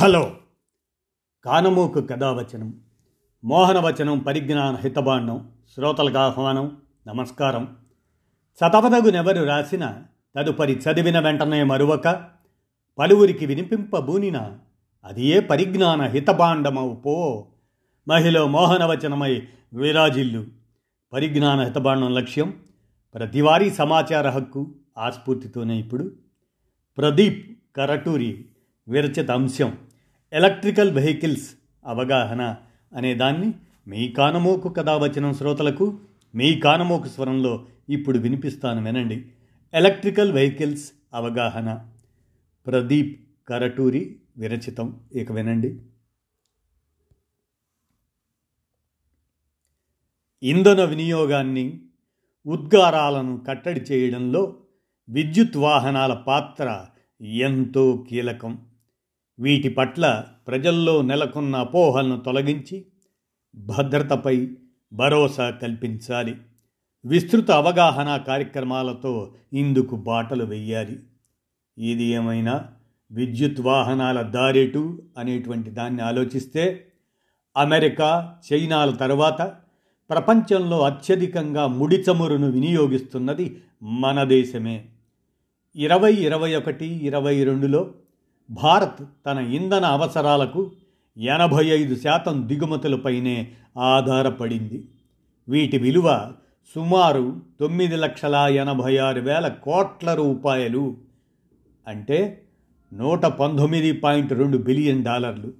Hello. కానమూకు కథావచనం మోహనవచనం పరిజ్ఞాన హితబాండం శ్రోతలకు ఆహ్వానం నమస్కారం. చతవదగునెవరు రాసిన తదుపరి చదివిన వెంటనే మరువక పలువురికి వినిపింపబూనిన అది ఏ పరిజ్ఞాన హితబాండమవు పో. మహిళ మోహనవచనమై విరాజిల్లు. పరిజ్ఞాన హితబాండం లక్ష్యం ప్రతివారీ సమాచార హక్కు ఆస్ఫూర్తితోనే ఇప్పుడు. ప్రదీప్ కరటూరి విరచిత అంశం. ఎలక్ట్రికల్ వెహికల్స్ అవగాహన అనేదాన్ని మీ కానమోకు కథావచనం శ్రోతలకు మీ కానమోకు స్వరంలో ఇప్పుడు వినిపిస్తాను వినండి. ఎలక్ట్రికల్ వెహికల్స్ అవగాహన. ప్రదీప్ కరటూరి విరచితం. ఇక వినండి. ఇంధన వినియోగాన్ని ఉద్గారాలను కట్టడి చేయడంలో విద్యుత్ వాహనాల పాత్ర ఎంతో కీలకం. వీటి పట్ల ప్రజల్లో నెలకొన్న అపోహలను తొలగించి భద్రతపై భరోసా కల్పించాలి. విస్తృత అవగాహన కార్యక్రమాలతో ఇందుకు బాటలు వెయ్యాలి ఇది ఏమైనా విద్యుత్ వాహనాల దారేటు అనేటువంటి దాన్ని ఆలోచిస్తే అమెరికా చైనాల తర్వాత ప్రపంచంలో అత్యధికంగా ముడి చమురును వినియోగిస్తున్నది మన దేశమే. ఇరవై ఇరవై ఒకటి ఇరవై రెండులో భారత్ తన ఇంధన అవసరాలకు ఎనభై ఐదు శాతం దిగుమతులపైనే ఆధారపడింది. వీటి విలువ సుమారు తొమ్మిది లక్షల ఎనభై ఆరు వేల కోట్ల రూపాయలు. అంటే నూట పంతొమ్మిది పాయింట్ రెండు బిలియన్ డాలర్లు.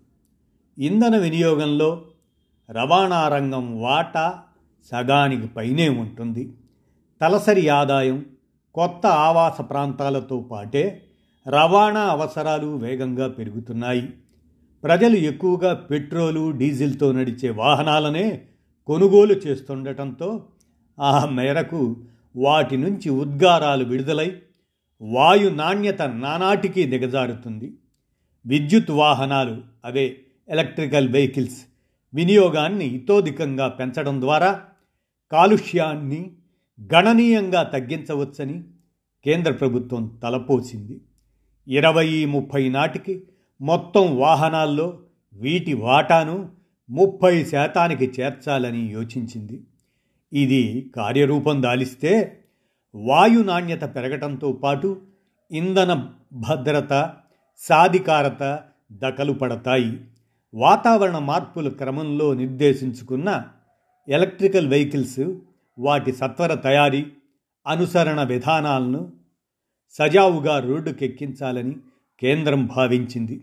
ఇంధన వినియోగంలో రవాణా రంగం వాటా సగానికి పైనే ఉంటుంది. తలసరి ఆదాయం కొత్త ఆవాస ప్రాంతాలతో పాటే రవాణా అవసరాలు వేగంగా పెరుగుతున్నాయి. ప్రజలు ఎక్కువగా పెట్రోలు డీజిల్తో నడిచే వాహనాలనే కొనుగోలు చేస్తుండటంతో ఆ మేరకు వాటి నుంచి ఉద్గారాలు విడుదలై వాయు నాణ్యత నానాటికి దిగజారుతుంది. విద్యుత్ వాహనాలు అవే ఎలక్ట్రికల్ వెహికల్స్ వినియోగాన్ని ఇతోధికంగా పెంచడం ద్వారా కాలుష్యాన్ని గణనీయంగా తగ్గించవచ్చని కేంద్ర ప్రభుత్వం తలపోసింది. ఇరవై ముప్పై నాటికి మొత్తం వాహనాల్లో వీటి వాటాను ముప్పై శాతానికి చేర్చాలని యోచించింది. ఇది కార్యరూపం దాలిస్తే వాయు నాణ్యత పెరగటంతో పాటు ఇంధన భద్రత సాధికారత దకలు పడతాయి. వాతావరణ మార్పుల క్రమంలో నిర్దేశించుకున్న ఎలక్ట్రికల్ వెహికల్స్ వాటి సత్వర తయారీ అనుసరణ విధానాలను సజావుగా రోడ్డుకెక్కించాలని కేంద్రం భావించింది.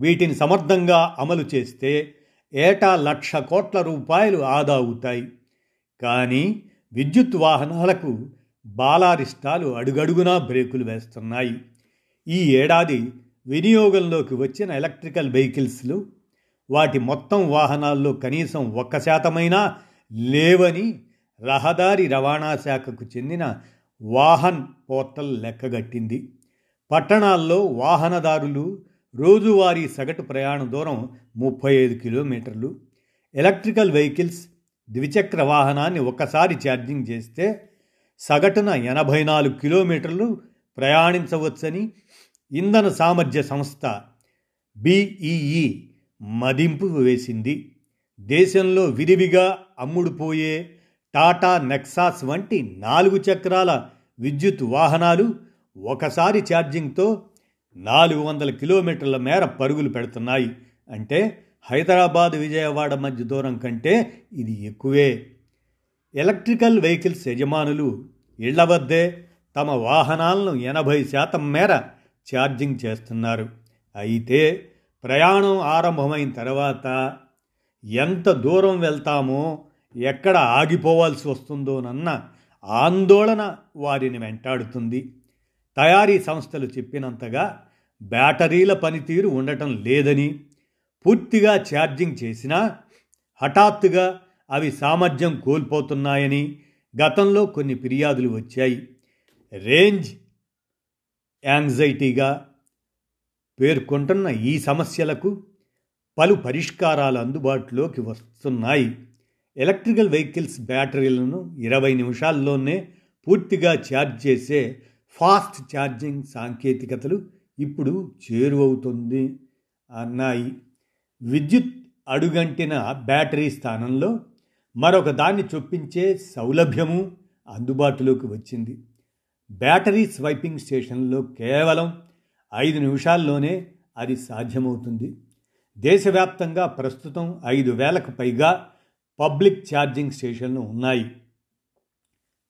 వీటిని సమర్థంగా అమలు చేస్తే ఏటా లక్ష కోట్ల రూపాయలు ఆదా అవుతాయి. కానీ విద్యుత్ వాహనాలకు బాలారిష్టాలు అడుగడుగునా బ్రేకులు వేస్తున్నాయి. ఈ ఏడాది వినియోగంలోకి వచ్చిన ఎలక్ట్రికల్ వెహికల్స్లు వాటి మొత్తం వాహనాల్లో కనీసం ఒక్క శాతమైనా లేవని రహదారి రవాణా శాఖకు చెందిన వాహన్ పోర్టల్ లెక్కగట్టింది పట్టణాల్లో వాహనదారులు రోజువారీ సగటు ప్రయాణ దూరం ముప్పై ఐదు కిలోమీటర్లు. ఎలక్ట్రికల్ వెహికల్స్ ద్విచక్ర వాహనాన్ని ఒకసారి ఛార్జింగ్ చేస్తే సగటున ఎనభై నాలుగు కిలోమీటర్లు ప్రయాణించవచ్చని ఇంధన సామర్థ్య సంస్థ బీఈఈ మదింపు వేసింది. దేశంలో విరివిగా అమ్ముడుపోయే టాటా నెక్సాస్ వంటి నాలుగు చక్రాల విద్యుత్ వాహనాలు ఒకసారి ఛార్జింగ్తో నాలుగు వందల కిలోమీటర్ల మేర పరుగులు పెడుతున్నాయి. అంటే హైదరాబాద్ విజయవాడ మధ్య దూరం కంటే ఇది ఎక్కువే. ఎలక్ట్రికల్ వెహికల్స్ యజమానులు ఇళ్ళ వద్దే తమ వాహనాలను ఎనభై శాతం మేర ఛార్జింగ్ చేస్తున్నారు. అయితే ప్రయాణం ఆరంభమైన తర్వాత ఎంత దూరం వెళ్తామో ఎక్కడ ఆగిపోవాల్సి వస్తుందోనన్న ఆందోళన వారిని వెంటాడుతుంది. తయారీ సంస్థలు చెప్పినంతగా బ్యాటరీల పనితీరు ఉండటం లేదని పూర్తిగా ఛార్జింగ్ చేసినా హఠాత్తుగా అవి సామర్థ్యం కోల్పోతున్నాయని గతంలో కొన్ని ఫిర్యాదులు వచ్చాయి. రేంజ్ యాంగ్జైటీగా పేర్కొంటున్న ఈ సమస్యలకు పలు పరిష్కారాలు అందుబాటులోకి వస్తున్నాయి. ఎలక్ట్రికల్ వెహికల్స్ బ్యాటరీలను ఇరవై నిమిషాల్లోనే పూర్తిగా ఛార్జ్ చేసే ఫాస్ట్ ఛార్జింగ్ సాంకేతికతలు ఇప్పుడు చేరువవుతుంది అన్నాయి. విద్యుత్ అడుగంటిన బ్యాటరీ స్థానంలో మరొక దాన్ని చొప్పించే సౌలభ్యము అందుబాటులోకి వచ్చింది. బ్యాటరీ స్వైపింగ్ స్టేషన్లో కేవలం ఐదు నిమిషాల్లోనే అది సాధ్యమవుతుంది. దేశవ్యాప్తంగా ప్రస్తుతం ఐదు వేలకు పైగా పబ్లిక్ ఛార్జింగ్ స్టేషన్లు ఉన్నాయి.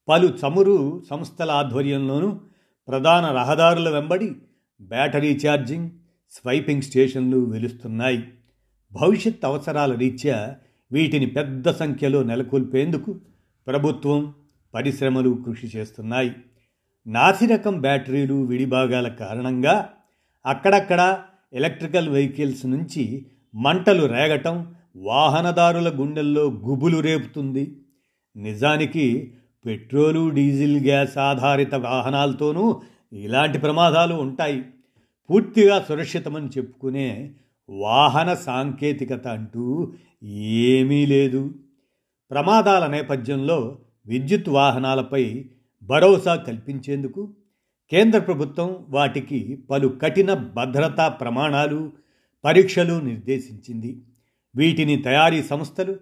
పలు చమురు సంస్థల ఆధ్వర్యంలోనూ ప్రధాన రహదారుల వెంబడి బ్యాటరీ ఛార్జింగ్ స్వైపింగ్ స్టేషన్లు వెలుస్తున్నాయి. భవిష్యత్ అవసరాల రీత్యా వీటిని పెద్ద సంఖ్యలో నెలకొల్పేందుకు ప్రభుత్వం పరిశ్రమలు కృషి చేస్తున్నాయి. నాసిరకం బ్యాటరీలు విడిభాగాల కారణంగా అక్కడక్కడ ఎలక్ట్రికల్ వెహికల్స్ నుంచి మంటలు రేగటం వాహనదారుల గుండెల్లో గుబులు రేపుతుంది. నిజానికి పెట్రోలు డీజిల్ గ్యాస్ ఆధారిత వాహనాలతోనూ ఇలాంటి ప్రమాదాలు ఉంటాయి. పూర్తిగా సురక్షితమని చెప్పుకునే వాహన సాంకేతికత అంటూ ఏమీ లేదు. ప్రమాదాల నేపథ్యంలో విద్యుత్ వాహనాలపై భరోసా కల్పించేందుకు కేంద్ర ప్రభుత్వం వాటికి పలు కఠిన భద్రతా ప్రమాణాలు పరీక్షలు నిర్దేశించింది. వీటిని తయారీ సంస్థలు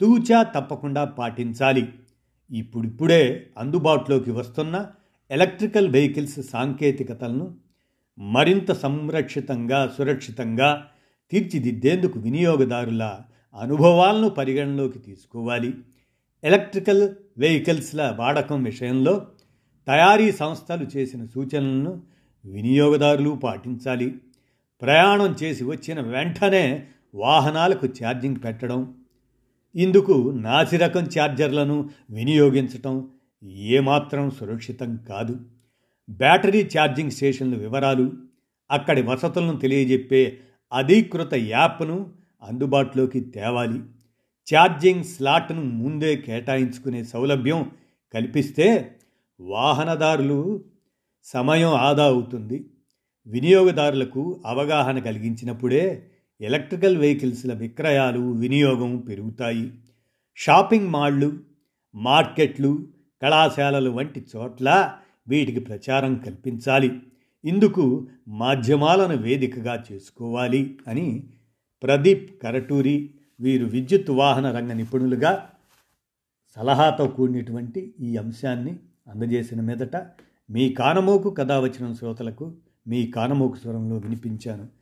తూచా తప్పకుండా పాటించాలి. ఇప్పుడిప్పుడే అందుబాటులోకి వస్తున్న ఎలక్ట్రికల్ వెహికల్స్ సాంకేతికతలను మరింత సంరక్షితంగా సురక్షితంగా తీర్చిదిద్దేందుకు వినియోగదారుల అనుభవాలను పరిగణలోకి తీసుకోవాలి. ఎలక్ట్రికల్ వెహికల్స్ల వాడకం విషయంలో తయారీ సంస్థలు చేసిన సూచనలను వినియోగదారులు పాటించాలి. ప్రయాణం చేసి వచ్చిన వెంటనే వాహనాలకు ఛార్జింగ్ పెట్టడం ఇందుకు నాసిరకం ఛార్జర్లను వినియోగించటం ఏమాత్రం సురక్షితం కాదు. బ్యాటరీ ఛార్జింగ్ స్టేషన్ల వివరాలు అక్కడి వసతులను తెలియజెప్పే అధీకృత యాప్ను అందుబాటులోకి తేవాలి. ఛార్జింగ్ స్లాట్ను ముందే కేటాయించుకునే సౌలభ్యం కల్పిస్తే వాహనదారులు సమయం ఆదా అవుతుంది. వినియోగదారులకు అవగాహన కలిగించినప్పుడే ఎలక్ట్రికల్ వెహికల్స్ల విక్రయాలు వినియోగం పెరుగుతాయి. షాపింగ్ మాళ్ళు మార్కెట్లు కళాశాలలు వంటి చోట్ల వీటికి ప్రచారం కల్పించాలి. ఇందుకు మాధ్యమాలను వేదికగా చేసుకోవాలి అని ప్రదీప్ కరటూరి వీరు విద్యుత్ వాహన రంగ నిపుణులుగా సలహాతో కూడినటువంటి ఈ అంశాన్ని అందజేసిన మీదట మీ కానమోకు కథ వచ్చిన శ్రోతలకు మీ కానమోకు స్వరంలో వినిపించాను.